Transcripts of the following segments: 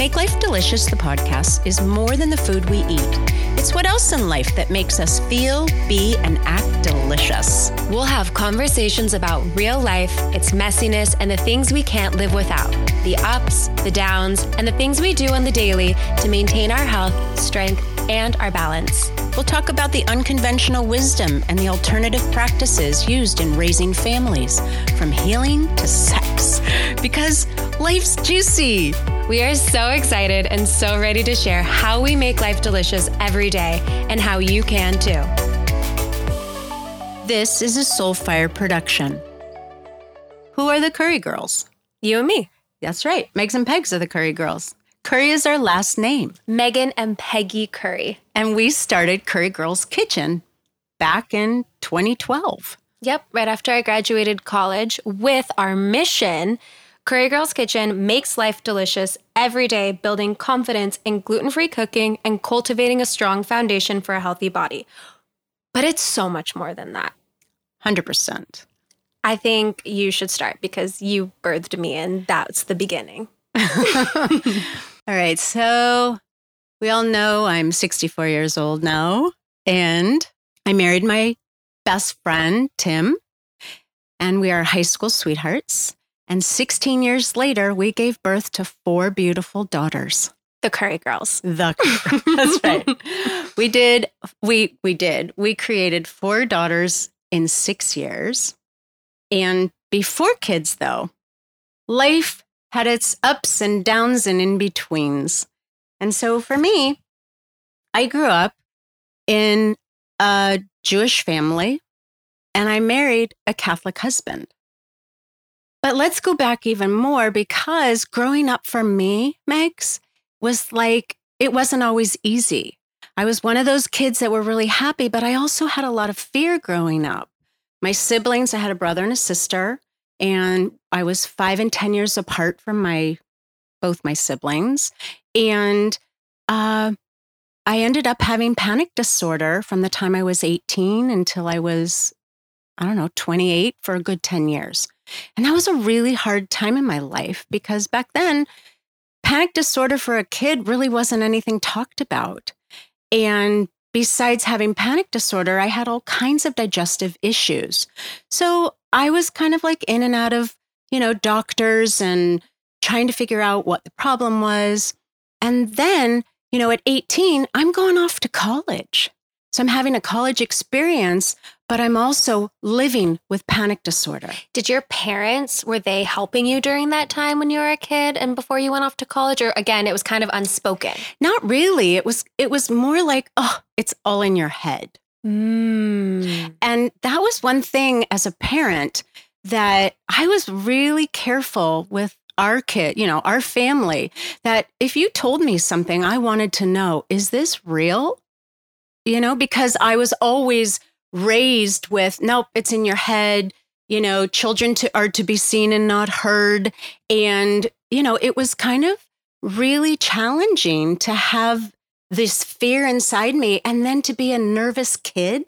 Make Life Delicious, the podcast, is more than the food we eat. It's what else in life that makes us feel, be, and act delicious. We'll have conversations about real life, its messiness, and the things we can't live without the ups, the downs, and the things we do on the daily to maintain our health, strength, and our balance. We'll talk about the unconventional wisdom and the alternative practices used in raising families, from healing to sex, because life's juicy. We are so excited and so ready to share how we make life delicious every day and how you can too. This is a Soulfire production. Who are the Curry Girls? You and me. That's right. Megs and Pegs are the Curry Girls. Curry is our last name. Megan and Peggy Curry. And we started Curry Girls Kitchen back in 2012. Yep, right after I graduated college with our mission Curry Girls Kitchen makes life delicious every day, building confidence in gluten free cooking and cultivating a strong foundation for a healthy body. But it's so much more than that. 100%. I think you should start because you birthed me and that's the beginning. all right. So we all know I'm 64 years old now, and I married my best friend, Tim, and we are high school sweethearts. And 16 years later, we gave birth to four beautiful daughters. The Curry Girls. The That's right. we did we we did. We created four daughters in 6 years. And before kids though, life had its ups and downs and in betweens. And so for me, I grew up in a Jewish family and I married a Catholic husband. But let's go back even more because growing up for me, Megs, was like, it wasn't always easy. I was one of those kids that were really happy, but I also had a lot of fear growing up. My siblings, I had a brother and a sister, and I was five and 10 years apart from my both my siblings. And uh, I ended up having panic disorder from the time I was 18 until I was, I don't know, 28 for a good 10 years. And that was a really hard time in my life because back then, panic disorder for a kid really wasn't anything talked about. And besides having panic disorder, I had all kinds of digestive issues. So I was kind of like in and out of, you know, doctors and trying to figure out what the problem was. And then, you know, at 18, I'm going off to college. So I'm having a college experience, but I'm also living with panic disorder. Did your parents, were they helping you during that time when you were a kid and before you went off to college? Or again, it was kind of unspoken? Not really. It was it was more like, oh, it's all in your head. Mm. And that was one thing as a parent that I was really careful with our kid, you know, our family, that if you told me something, I wanted to know, is this real? you know, because I was always raised with, nope, it's in your head. You know, children to, are to be seen and not heard. And, you know, it was kind of really challenging to have this fear inside me and then to be a nervous kid.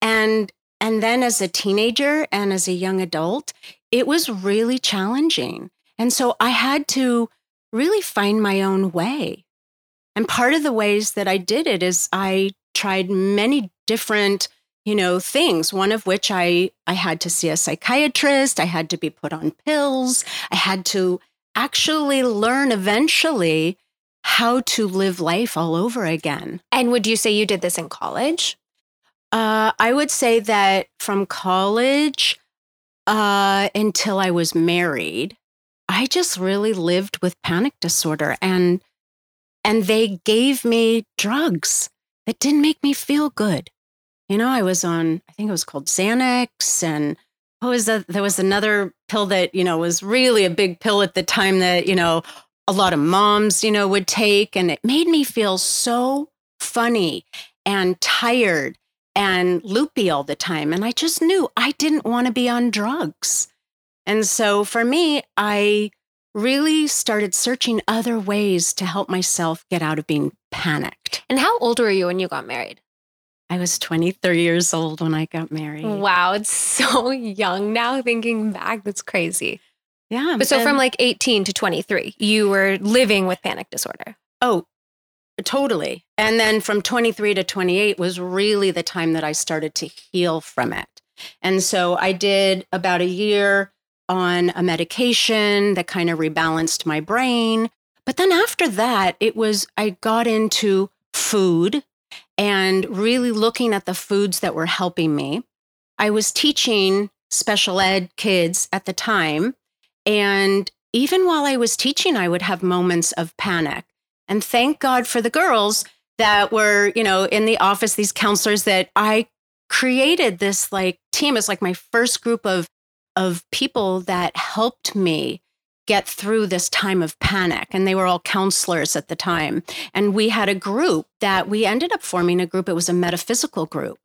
And, and then as a teenager and as a young adult, it was really challenging. And so I had to really find my own way. And part of the ways that I did it is I tried many different you know things one of which i i had to see a psychiatrist i had to be put on pills i had to actually learn eventually how to live life all over again and would you say you did this in college uh, i would say that from college uh, until i was married i just really lived with panic disorder and and they gave me drugs that didn't make me feel good. You know, I was on, I think it was called Xanax, and what was that? There was another pill that, you know, was really a big pill at the time that, you know, a lot of moms, you know, would take. And it made me feel so funny and tired and loopy all the time. And I just knew I didn't want to be on drugs. And so for me, I really started searching other ways to help myself get out of being panicked. And how old were you when you got married? I was 23 years old when I got married. Wow, it's so young now thinking back. That's crazy. Yeah. But so and- from like 18 to 23, you were living with panic disorder. Oh, totally. And then from 23 to 28 was really the time that I started to heal from it. And so I did about a year on a medication that kind of rebalanced my brain. But then after that, it was, I got into food and really looking at the foods that were helping me. I was teaching special ed kids at the time. And even while I was teaching, I would have moments of panic. And thank God for the girls that were, you know, in the office, these counselors that I created this like team as like my first group of of people that helped me get through this time of panic and they were all counselors at the time. And we had a group that we ended up forming a group. It was a metaphysical group.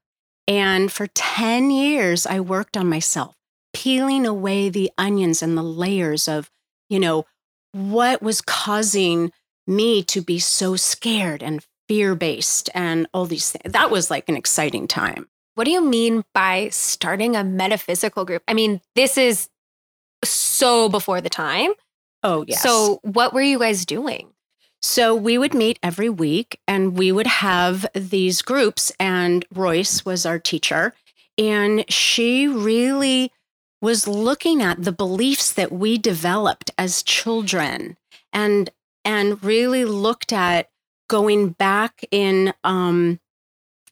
And for 10 years i worked on myself peeling away the onions and the layers of you know what was causing me to be so scared and fear based and all these things that was like an exciting time. What do you mean by starting a metaphysical group? I mean, this is so before the time. oh yes So, what were you guys doing? So we would meet every week and we would have these groups, and Royce was our teacher. And she really was looking at the beliefs that we developed as children and and really looked at going back in um,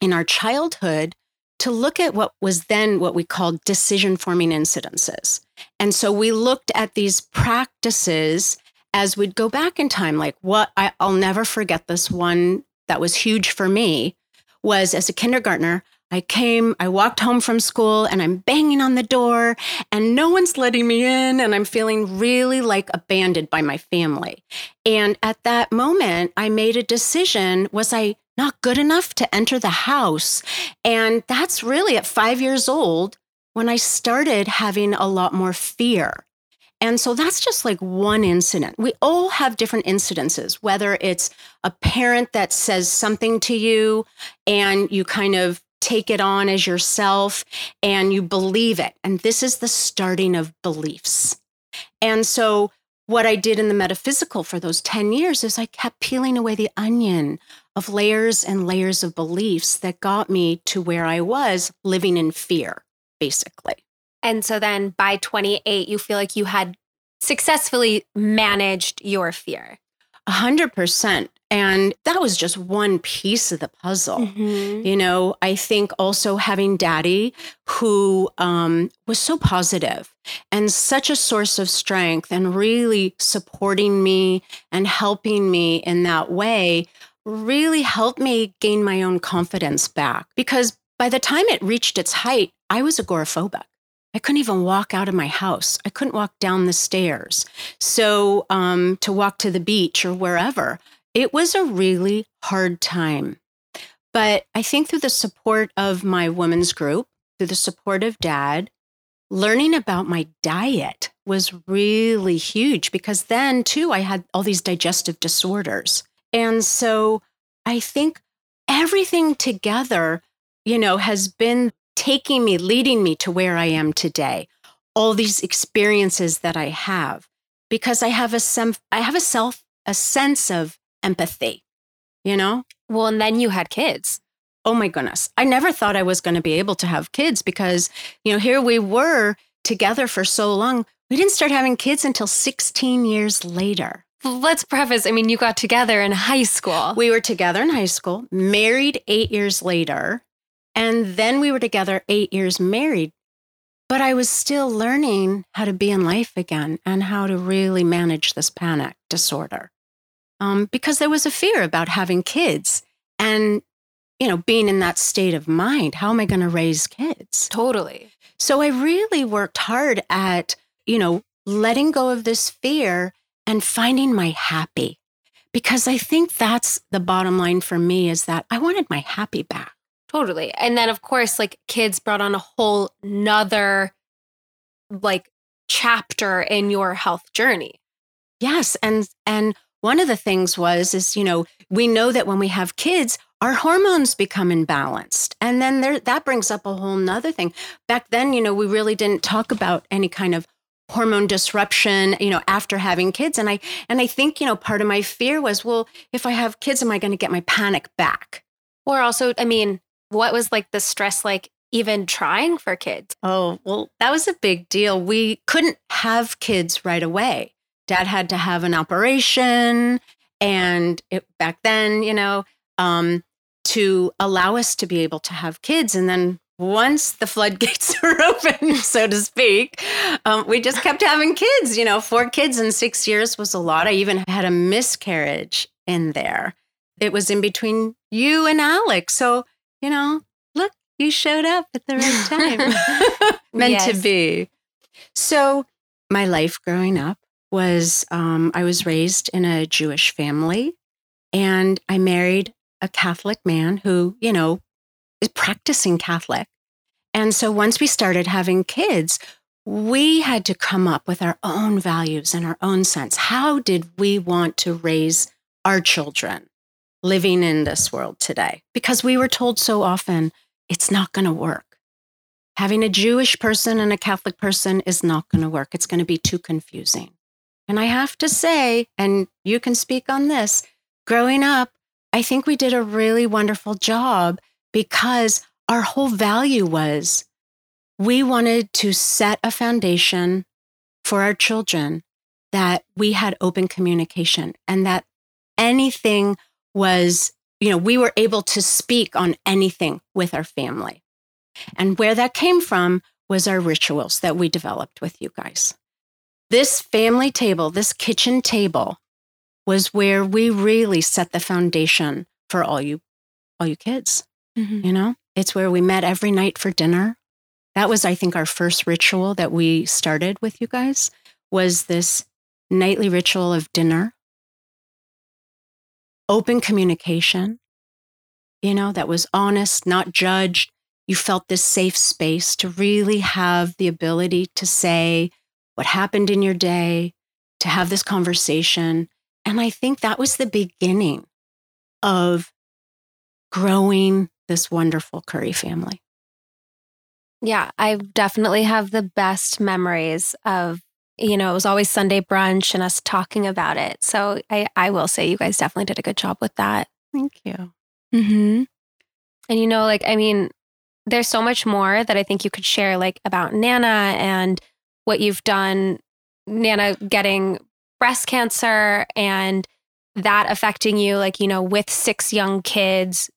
in our childhood to look at what was then what we called decision forming incidences. And so we looked at these practices as we'd go back in time, like what I, I'll never forget this one that was huge for me was as a kindergartner, I came, I walked home from school and I'm banging on the door and no one's letting me in and I'm feeling really like abandoned by my family. And at that moment, I made a decision was I not good enough to enter the house? And that's really at five years old when I started having a lot more fear. And so that's just like one incident. We all have different incidences, whether it's a parent that says something to you and you kind of take it on as yourself and you believe it. And this is the starting of beliefs. And so, what I did in the metaphysical for those 10 years is I kept peeling away the onion of layers and layers of beliefs that got me to where I was living in fear, basically. And so then by 28, you feel like you had successfully managed your fear. A hundred percent. And that was just one piece of the puzzle. Mhm. You know, I think also having daddy who um, was so positive and such a source of strength and really supporting me and helping me in that way really helped me gain my own confidence back. Because by the time it reached its height, I was agoraphobic. I couldn't even walk out of my house. I couldn't walk down the stairs. So, um, to walk to the beach or wherever, it was a really hard time. But I think through the support of my women's group, through the support of dad, learning about my diet was really huge because then too, I had all these digestive disorders. And so I think everything together, you know, has been taking me, leading me to where I am today. All these experiences that I have because I have a sem- I have a self a sense of empathy, you know? Well, and then you had kids. oh my goodness, I never thought I was going to be able to have kids because, you know, here we were together for so long. We didn't start having kids until 16 years later. Let's preface I mean, you got together in high school. We were together in high school, married eight years later, and then we were together eight years married. But I was still learning how to be in life again and how to really manage this panic disorder. Um, because there was a fear about having kids and, you know, being in that state of mind. How am I going to raise kids? totally. So I really worked hard at, you know, letting go of this fear and finding my happy. Because I think that's the bottom line for me is that I wanted my happy back. Totally. And then of course, like kids brought on a whole nother like chapter in your health journey. Yes. And and one of the things was is, you know, we know that when we have kids, our hormones become imbalanced. And then there that brings up a whole nother thing. Back then, you know, we really didn't talk about any kind of hormone disruption, you know, after having kids. And I and I think, you know, part of my fear was, well, if I have kids, am I going to get my panic back? Or also, I mean, what was like the stress like even trying for kids? Oh, well, that was a big deal. We couldn't have kids right away. Dad had to have an operation. And it, back then, you know, um, to allow us to be able to have kids. And then once the floodgates were open, so to speak, um, we just kept having kids. You know, four kids in six years was a lot. I even had a miscarriage in there. It was in between you and Alex. So, you know, look, you showed up at the right time. Meant yes. to be. So, my life growing up was um, I was raised in a Jewish family and I married a Catholic man who, you know, practicing Catholic. And so once we started having kids, we had to come up with our own values and our own sense. How did we want to raise our children living in this world today? Because we were told so often it's not going to work. Having a Jewish person and a Catholic person is not going to work. It's going to be too confusing. And I have to say, and you can speak on this, growing up, I think we did a really wonderful job because our whole value was we wanted to set a foundation for our children that we had open communication and that anything was, you know, we were able to speak on anything with our family. And where that came from was our rituals that we developed with you guys. This family table, this kitchen table, was where we really set the foundation for all you all you kids. Mm-hmm. You know, it's where we met every night for dinner. That was, I think, our first ritual that we started with you guys was this nightly ritual of dinner, open communication, you know, that was honest, not judged. You felt this safe space to really have the ability to say, what happened in your day, to have this conversation. And I think that was the beginning of growing this wonderful Curry family. Yeah, I definitely have the best memories of, you know, it was always Sunday brunch and us talking about it. So I, I will say you guys definitely did a good job with that. Thank you. Mm-hmm. And, you know, like, I mean, there's so much more that I think you could share, like about Nana and what you've done, Nana getting breast cancer and that affecting you, like, you know, with six young kids,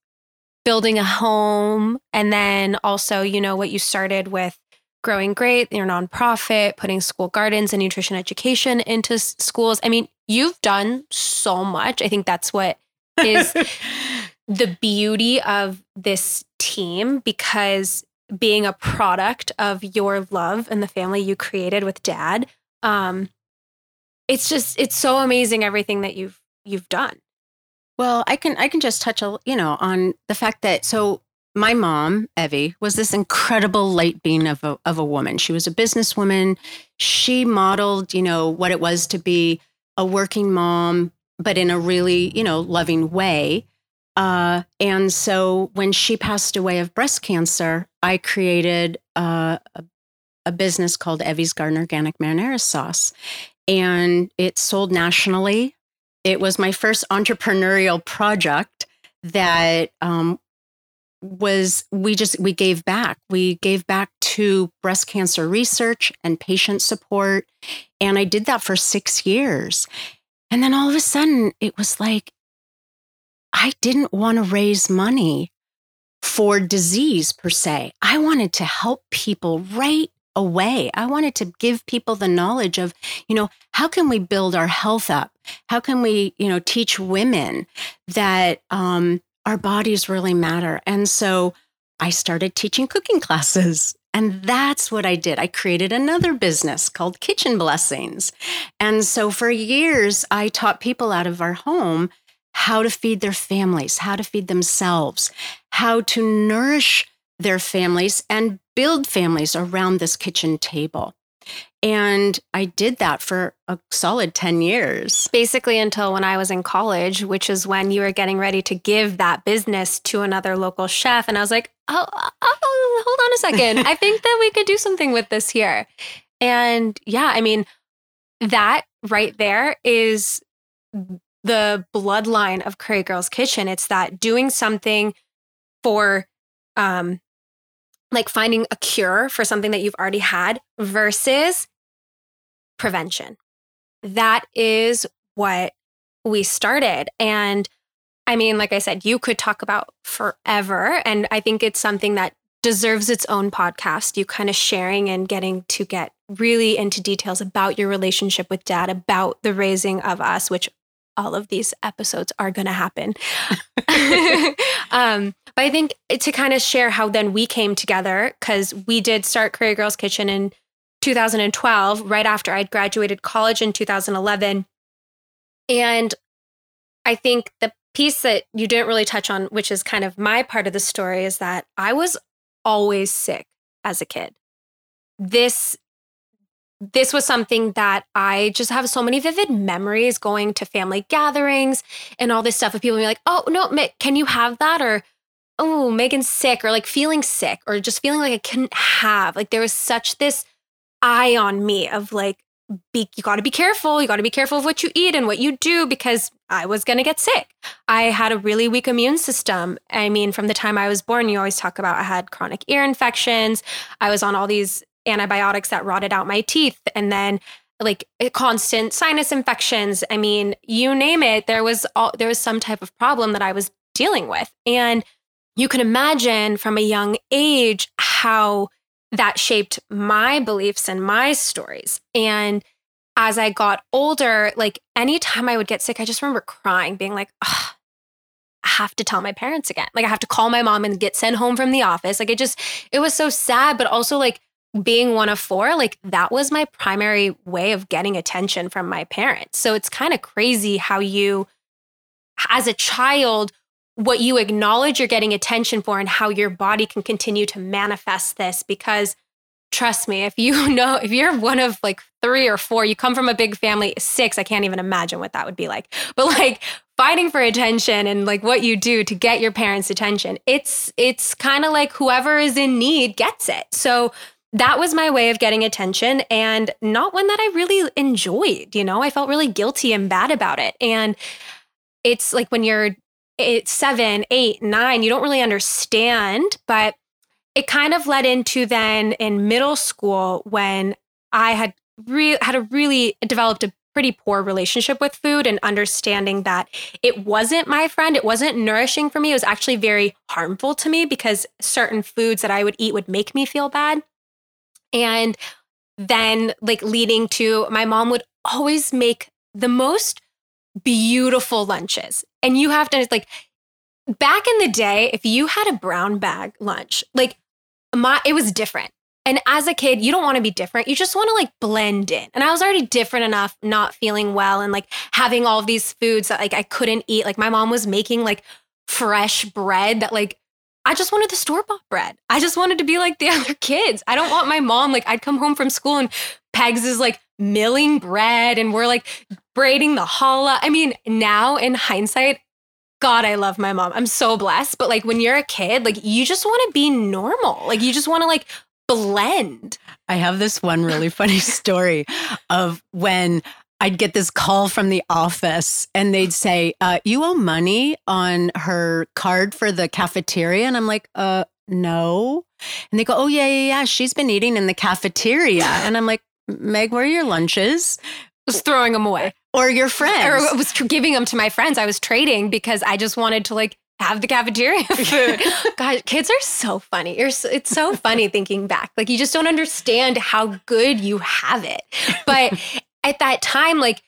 building a home, and then also, you know, what you started with Growing Great, your nonprofit, putting school gardens and nutrition education into schools. I mean, you've done so much. I think that's what is the beauty of this team because being a product of your love and the family you created with dad um it's just it's so amazing everything that you've you've done well i can i can just touch a you know on the fact that so my mom evie was this incredible light being of a, of a woman she was a businesswoman she modeled you know what it was to be a working mom but in a really you know loving way uh, and so when she passed away of breast cancer, I created uh, a, a, business called Evie's Garden Organic Marinara Sauce. And it sold nationally. It was my first entrepreneurial project that um, was we just we gave back we gave back to breast cancer research and patient support and i did that for six years and then all of a sudden it was like I didn't want to raise money for disease per se. I wanted to help people right away. I wanted to give people the knowledge of, you know, how can we build our health up? How can we, you know, teach women that um, our bodies really matter? And so I started teaching cooking classes. And that's what I did. I created another business called Kitchen Blessings. And so for years, I taught people out of our home how to feed their families, how to feed themselves, how to nourish their families and build families around this kitchen table. And I did that for a solid 10 years. Basically, until when I was in college, which is when you were getting ready to give that business to another local chef. And I was like, oh, oh hold on a second. I think that we could do something with this here. And yeah, I mean, that right there is the bloodline of Curry Girls Kitchen. It's that doing something for um like finding a cure for something that you've already had versus prevention. That is what we started. And I mean, like I said, you could talk about forever. And I think it's something that deserves its own podcast. You kind of sharing and getting to get really into details about your relationship with dad, about the raising of us, which all of these episodes are going to happen. um, but I think to kind of share how then we came together, because we did start Curry Girls Kitchen in 2012, right after I'd graduated college in 2011. And I think the piece that you didn't really touch on, which is kind of my part of the story, is that I was always sick as a kid. This this was something that I just have so many vivid memories going to family gatherings and all this stuff of people being like, oh, no, Mick, can you have that? Or, oh, Megan's sick, or like feeling sick, or just feeling like I couldn't have. Like there was such this eye on me of like, be, you got to be careful. You got to be careful of what you eat and what you do because I was going to get sick. I had a really weak immune system. I mean, from the time I was born, you always talk about I had chronic ear infections. I was on all these antibiotics that rotted out my teeth and then like constant sinus infections i mean you name it there was all there was some type of problem that i was dealing with and you can imagine from a young age how that shaped my beliefs and my stories and as i got older like anytime i would get sick i just remember crying being like I have to tell my parents again. Like I have to call my mom and get sent home from the office. Like it just it was so sad, but also like being one of four, like that was my primary way of getting attention from my parents. So it's kind of crazy how you, as a child, what you acknowledge you're getting attention for and how your body can continue to manifest this. Because trust me, if you know, if you're one of like three or four, you come from a big family, six, I can't even imagine what that would be like. But like, fighting for attention and like what you do to get your parents attention it's it's kind of like whoever is in need gets it so that was my way of getting attention and not one that I really enjoyed. You know, I felt really guilty and bad about it. And it's like when you're it's seven, eight, nine, you don't really understand. But it kind of led into then in middle school when I had re- had a really developed a pretty poor relationship with food and understanding that it wasn't my friend, it wasn't nourishing for me. It was actually very harmful to me because certain foods that I would eat would make me feel bad. And then, like, leading to my mom would always make the most beautiful lunches. And you have to, like, back in the day, if you had a brown bag lunch, like, my, it was different. And as a kid, you don't want to be different. You just want to like blend in. And I was already different enough, not feeling well and like having all of these foods that like I couldn't eat. Like my mom was making like fresh bread that like I just wanted the store bought bread. I just wanted to be like the other kids. I don't want my mom, like, I'd come home from school and Pegs is like milling bread and we're like braiding the challah. I mean, now in hindsight, God, I love my mom. I'm so blessed. But like when you're a kid, like you just want to be normal. Like you just want to like blend. I have this one really funny story of when I'd get this call from the office and they'd say, uh, You owe money on her card for the cafeteria. And I'm like, uh, no. And they go, Oh, yeah, yeah, yeah. She's been eating in the cafeteria. And I'm like, Meg, where are your lunches? Was throwing them away. Or your friends. Or I was giving them to my friends. I was trading because I just wanted to like have the cafeteria food. God, kids are so funny. So, it's so funny thinking back. Like you just don't understand how good you have it. But at that time, like,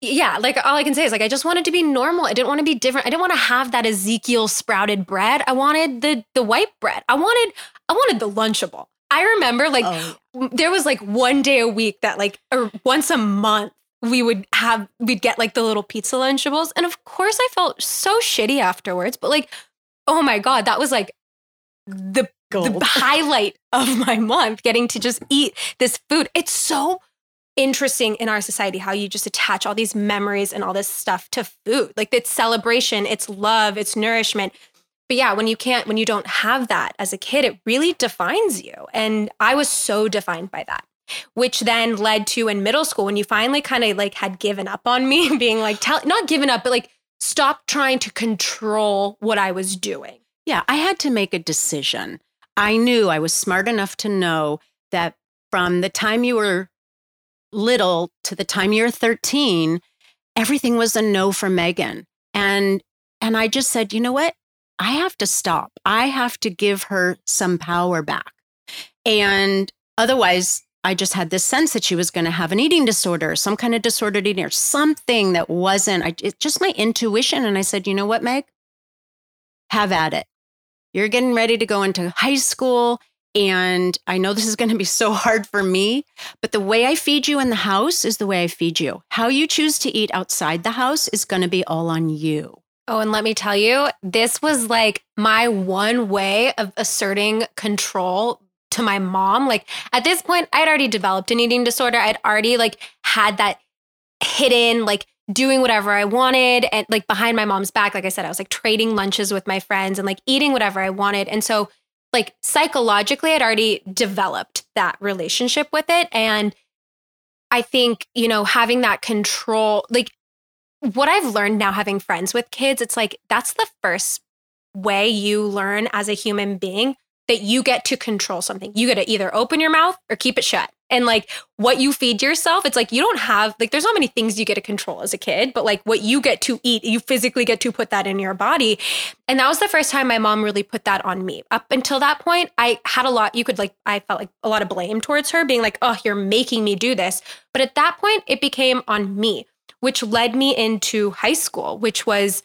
yeah, like all I can say is like I just wanted to be normal. I didn't want to be different. I didn't want to have that Ezekiel sprouted bread. I wanted the the white bread. I wanted I wanted the lunchable. I remember like oh. there was like one day a week that like or once a month we would have we'd get like the little pizza lunchables and of course I felt so shitty afterwards, but like oh my god, that was like the, the highlight of my month getting to just eat this food. It's so interesting in our society how you just attach all these memories and all this stuff to food. Like it's celebration, it's love, it's nourishment. But yeah, when you can't, when you don't have that as a kid, it really defines you. And I was so defined by that. which then led to in middle school when you finally kind of like had given up on me, being like, tell, not given up, but like, stop trying to control what I was doing. Yeah, I had to make a decision. I knew I was smart enough to know that from the time you were little to the time you're 13, everything was a no for Megan. And and I just said, you know what? I have to stop. I have to give her some power back. And otherwise, I just had this sense that she was going to have an eating disorder, some kind of disordered eating, or something that wasn't. I, it's just my intuition. And I said, you know what, Meg? Have at it. You're getting ready to go into high school. And I know this is going to be so hard for me, but the way I feed you in the house is the way I feed you. How you choose to eat outside the house is going to be all on you. Oh, and let me tell you, this was like my one way of asserting control to my mom. Like at this point, I'd already developed an eating disorder. I'd already like had that hidden, like doing whatever I wanted and like behind my mom's back. Like I said, I was like trading lunches with my friends and like eating whatever I wanted. And so like psychologically I'd already developed that relationship with it. And I think, you know, having that control, like what I've learned now having friends with kids, it's like that's the first way you learn as a human being that you get to control something. You get to either open your mouth or keep it shut and like what you feed yourself it's like you don't have like there's not many things you get to control as a kid but like what you get to eat you physically get to put that in your body and that was the first time my mom really put that on me up until that point i had a lot you could like i felt like a lot of blame towards her being like oh you're making me do this but at that point it became on me which led me into high school which was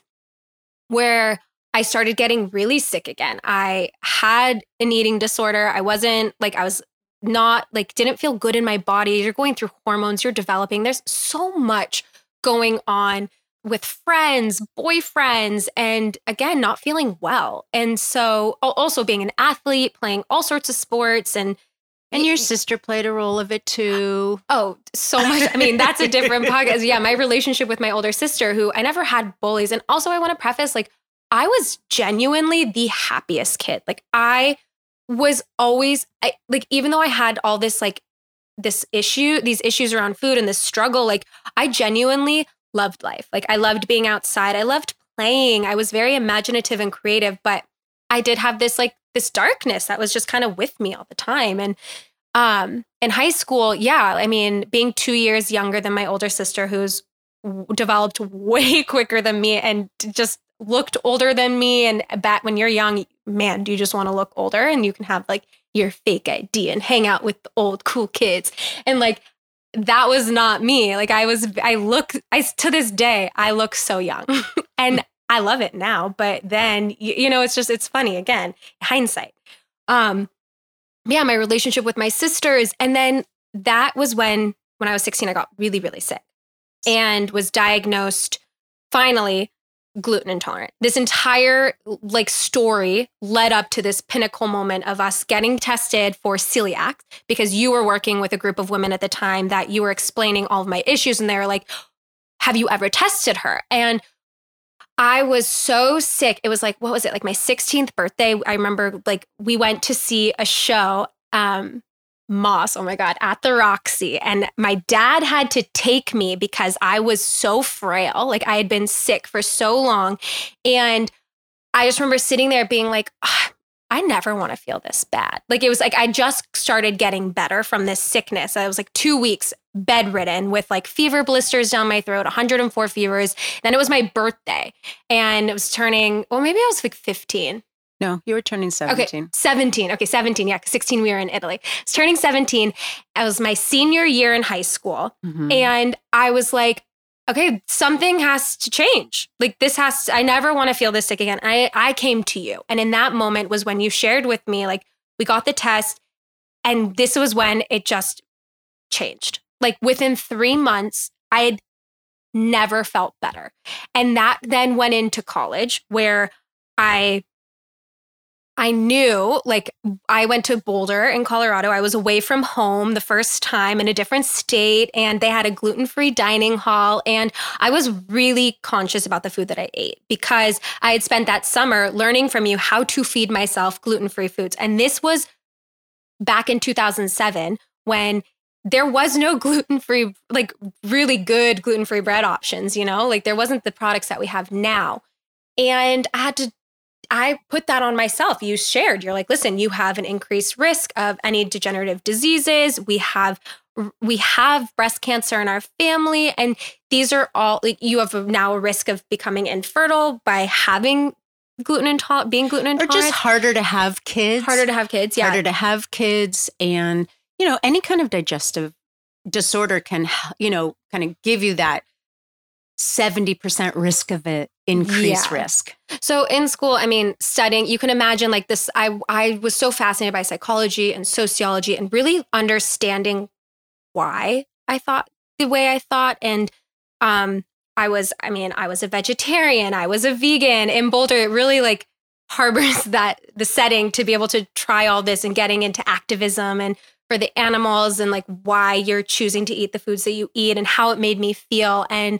where I started getting really sick again. I had an eating disorder. I wasn't like I was not like didn't feel good in my body. You're going through hormones, you're developing. There's so much going on with friends, boyfriends, and again, not feeling well. And so also being an athlete, playing all sorts of sports and and your sister played a role of it too. Oh, so much. I mean, that's a different podcast. Yeah, my relationship with my older sister, who I never had bullies. And also, I want to preface like, I was genuinely the happiest kid. Like, I was always I, like even though I had all this like this issue, these issues around food and this struggle, like I genuinely loved life. Like I loved being outside. I loved playing. I was very imaginative and creative, but I did have this like this darkness that was just kind of with me all the time. And um in high school, yeah, I mean, being 2 years younger than my older sister who's developed way quicker than me and just looked older than me and back when you're young man do you just want to look older? And you can have like your fake id and hang out with the old cool kids. And like that was not me. Like i was i look i to this day i look so young. And i love it now but then you, you know it's just it's funny again hindsight. Um yeah my relationship with my sisters and then that was when when i was 16 i got really really sick and was diagnosed finally gluten intolerant. This entire like story led up to this pinnacle moment of us getting tested for celiac because you were working with a group of women at the time that you were explaining all of my issues and they were like, "Have you ever tested her?" And I was so sick. It was like what was it? Like my 16th birthday. I remember like we went to see a show um Moss, oh my God, at the Roxy. And my dad had to take me because I was so frail. Like I had been sick for so long. And I just remember sitting there being like, I never want to feel this bad. Like it was like I just started getting better from this sickness. I was like two weeks bedridden with like fever blisters down my throat, 104 fevers. Then it was my birthday and it was turning, well, maybe I was like 15. No, you were turning 17. Okay, 17. Okay, 17. Yeah, 16, we were in Italy. I was turning 17. It was my senior year in high school. Mm-hmm. And I was like, okay, something has to change. Like this has to, I never want to feel this sick again. I, I came to you. And in that moment was when you shared with me, like, we got the test. And this was when it just changed. Like within three months, I had never felt better. And that then went into college where I I knew like I went to Boulder in Colorado. I was away from home the first time in a different state, and they had a gluten free dining hall. And I was really conscious about the food that I ate because I had spent that summer learning from you how to feed myself gluten free foods. And this was back in 2007 when there was no gluten free, like really good gluten free bread options, you know, like there wasn't the products that we have now. And I had to, I put that on myself. You shared, you're like, listen, you have an increased risk of any degenerative diseases. We have, we have breast cancer in our family. And these are all, like, you have now a risk of becoming infertile by having gluten intolerant, being gluten intolerant. Or just harder to have kids. Harder to have kids, yeah. Harder to have kids. And, you know, any kind of digestive disorder can, you know, kind of give you that 70% risk of it increased yeah. risk. So in school, I mean, studying, you can imagine like this I I was so fascinated by psychology and sociology and really understanding why I thought the way I thought and um I was I mean, I was a vegetarian, I was a vegan in Boulder. It really like harbors that the setting to be able to try all this and getting into activism and for the animals and like why you're choosing to eat the foods that you eat and how it made me feel and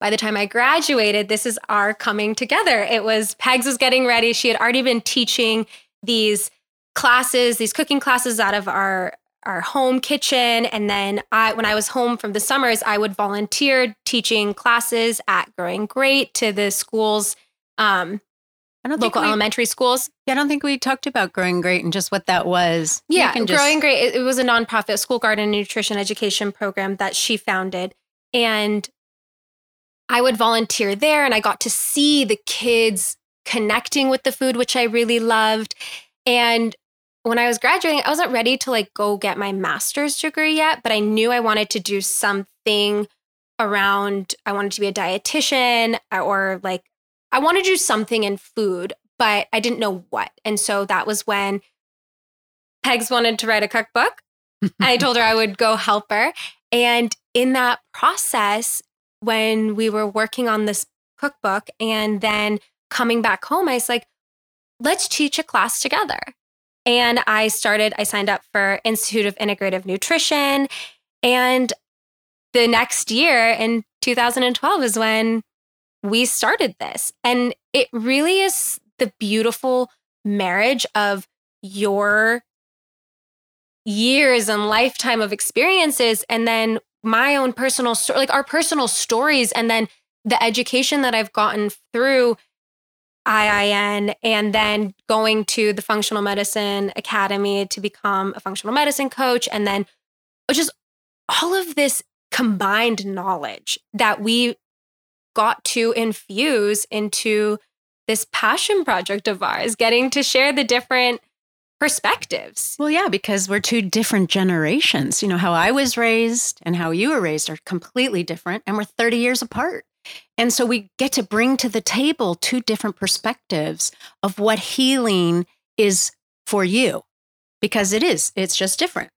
by the time I graduated, this is our coming together. It was Pegs was getting ready. She had already been teaching these classes, these cooking classes out of our our home kitchen and then I when I was home from the summers, I would volunteer teaching classes at Growing Great to the schools um I don't local we, elementary schools. Yeah, I don't think we talked about Growing Great and just what that was. Yeah, just... Growing Great, it, it was a nonprofit school garden nutrition education program that she founded. And I would volunteer there and I got to see the kids connecting with the food, which I really loved. And when I was graduating, I wasn't ready to like go get my master's degree yet, but I knew I wanted to do something around, I wanted to be a dietitian uh, or like, I wanted to do something in food, but I didn't know what. And so that was when Pegs wanted to write a cookbook. I told her I would go help her. And in that process, when we were working on this cookbook and then coming back home, I was like, let's teach a class together. And I started, I signed up for Institute of Integrative Nutrition. And the next year in 2012 is when we started this. And it really is the beautiful marriage of your years and lifetime of experiences and then my own personal story, like our personal stories, and then the education that I've gotten through IIN and then going to the Functional Medicine Academy to become a functional medicine coach. And then just all of this combined knowledge that we got to infuse into this passion project of ours, getting to share the different perspectives. Well, yeah, because we're two different generations. You know, how I was raised and how you were raised are completely different, and we're 30 years apart. And so we get to bring to the table two different perspectives of what healing is for you because it is it's just different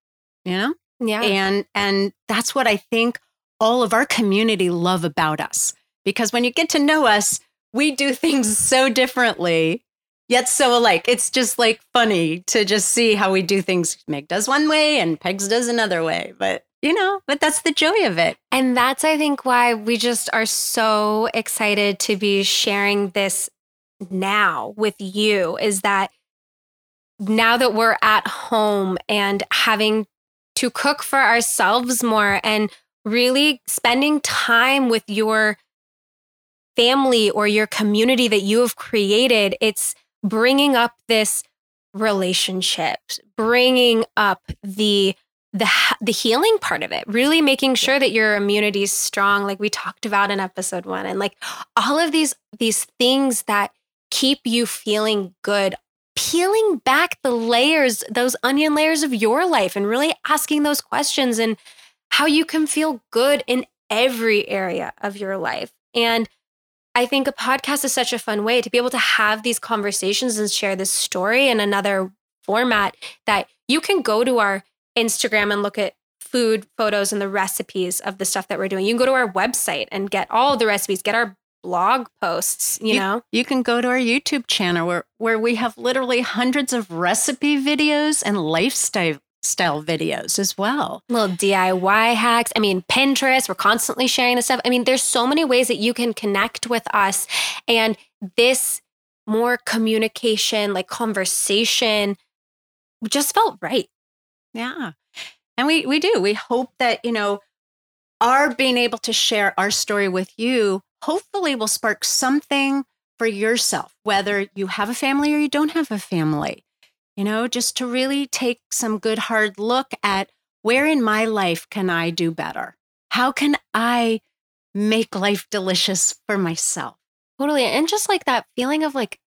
you know yeah and and that's what i think all of our community love about us because when you get to know us we do things so differently yet so alike. It's just like funny to just see how we do things. Meg does one way and Pegs does another way, but you know, but that's the joy of it. And that's, I think, why we just are so excited to be sharing this now with you is that now that we're at home and having to cook for ourselves more and really spending time with your family or your community that you have created, it's bringing up this relationship, bringing up the the the healing part of it really making sure that your immunity is strong like we talked about in episode 1 and like all of these these things that keep you feeling good peeling back the layers those onion layers of your life and really asking those questions and how you can feel good in every area of your life. And I think a podcast is such a fun way to be able to have these conversations and share this story in another format that you can go to our Instagram and look at food photos and the recipes of the stuff that we're doing. You can go to our website and get all the recipes, get our blog posts, you, you, know. You can go to our YouTube channel where where we have literally hundreds of recipe videos and lifestyle style videos as well. Little DIY hacks. I mean, Pinterest, we're constantly sharing this stuff. I mean, there's so many ways that you can connect with us. And this more communication, like conversation, just felt right. Yeah. And we we do. We hope that, you know, our being able to share our story with you hopefully will spark something for yourself, whether you have a family or you don't have a family. You know, just to really take some good hard look at where in my life can I do better? How can I make life delicious for myself? Totally. And just like that feeling of like,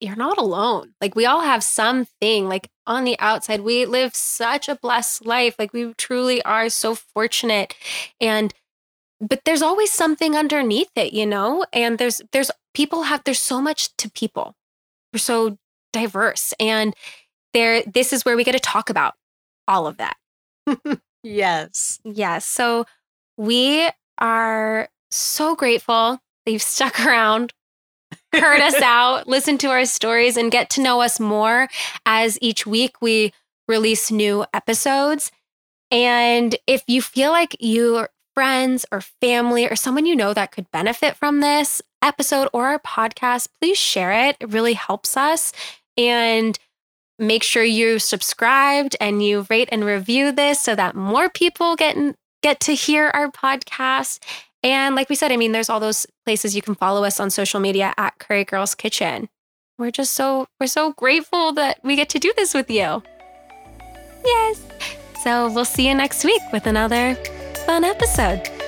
you're not alone. Like we all have something like on the outside. We live such a blessed life. Like we truly are so fortunate. And but there's always something underneath it, you know? And there's there's people have there's so much to people. We're so diverse. And there this is where we get to talk about all of that. yes. Yes. So we are so grateful that you've stuck around, heard us out, listened to our stories, and get to know us more as each week we release new episodes. And if you feel like your friends or family or someone you know that could benefit from this episode or our podcast, please share it. It really helps us. And make sure you subscribed and you rate and review this so that more people get get to hear our podcast. And like we said, I mean, there's all those places you can follow us on social media at Curry Girls Kitchen. We're just so we're so grateful that we get to do this with you. Yes. So we'll see you next week with another fun episode.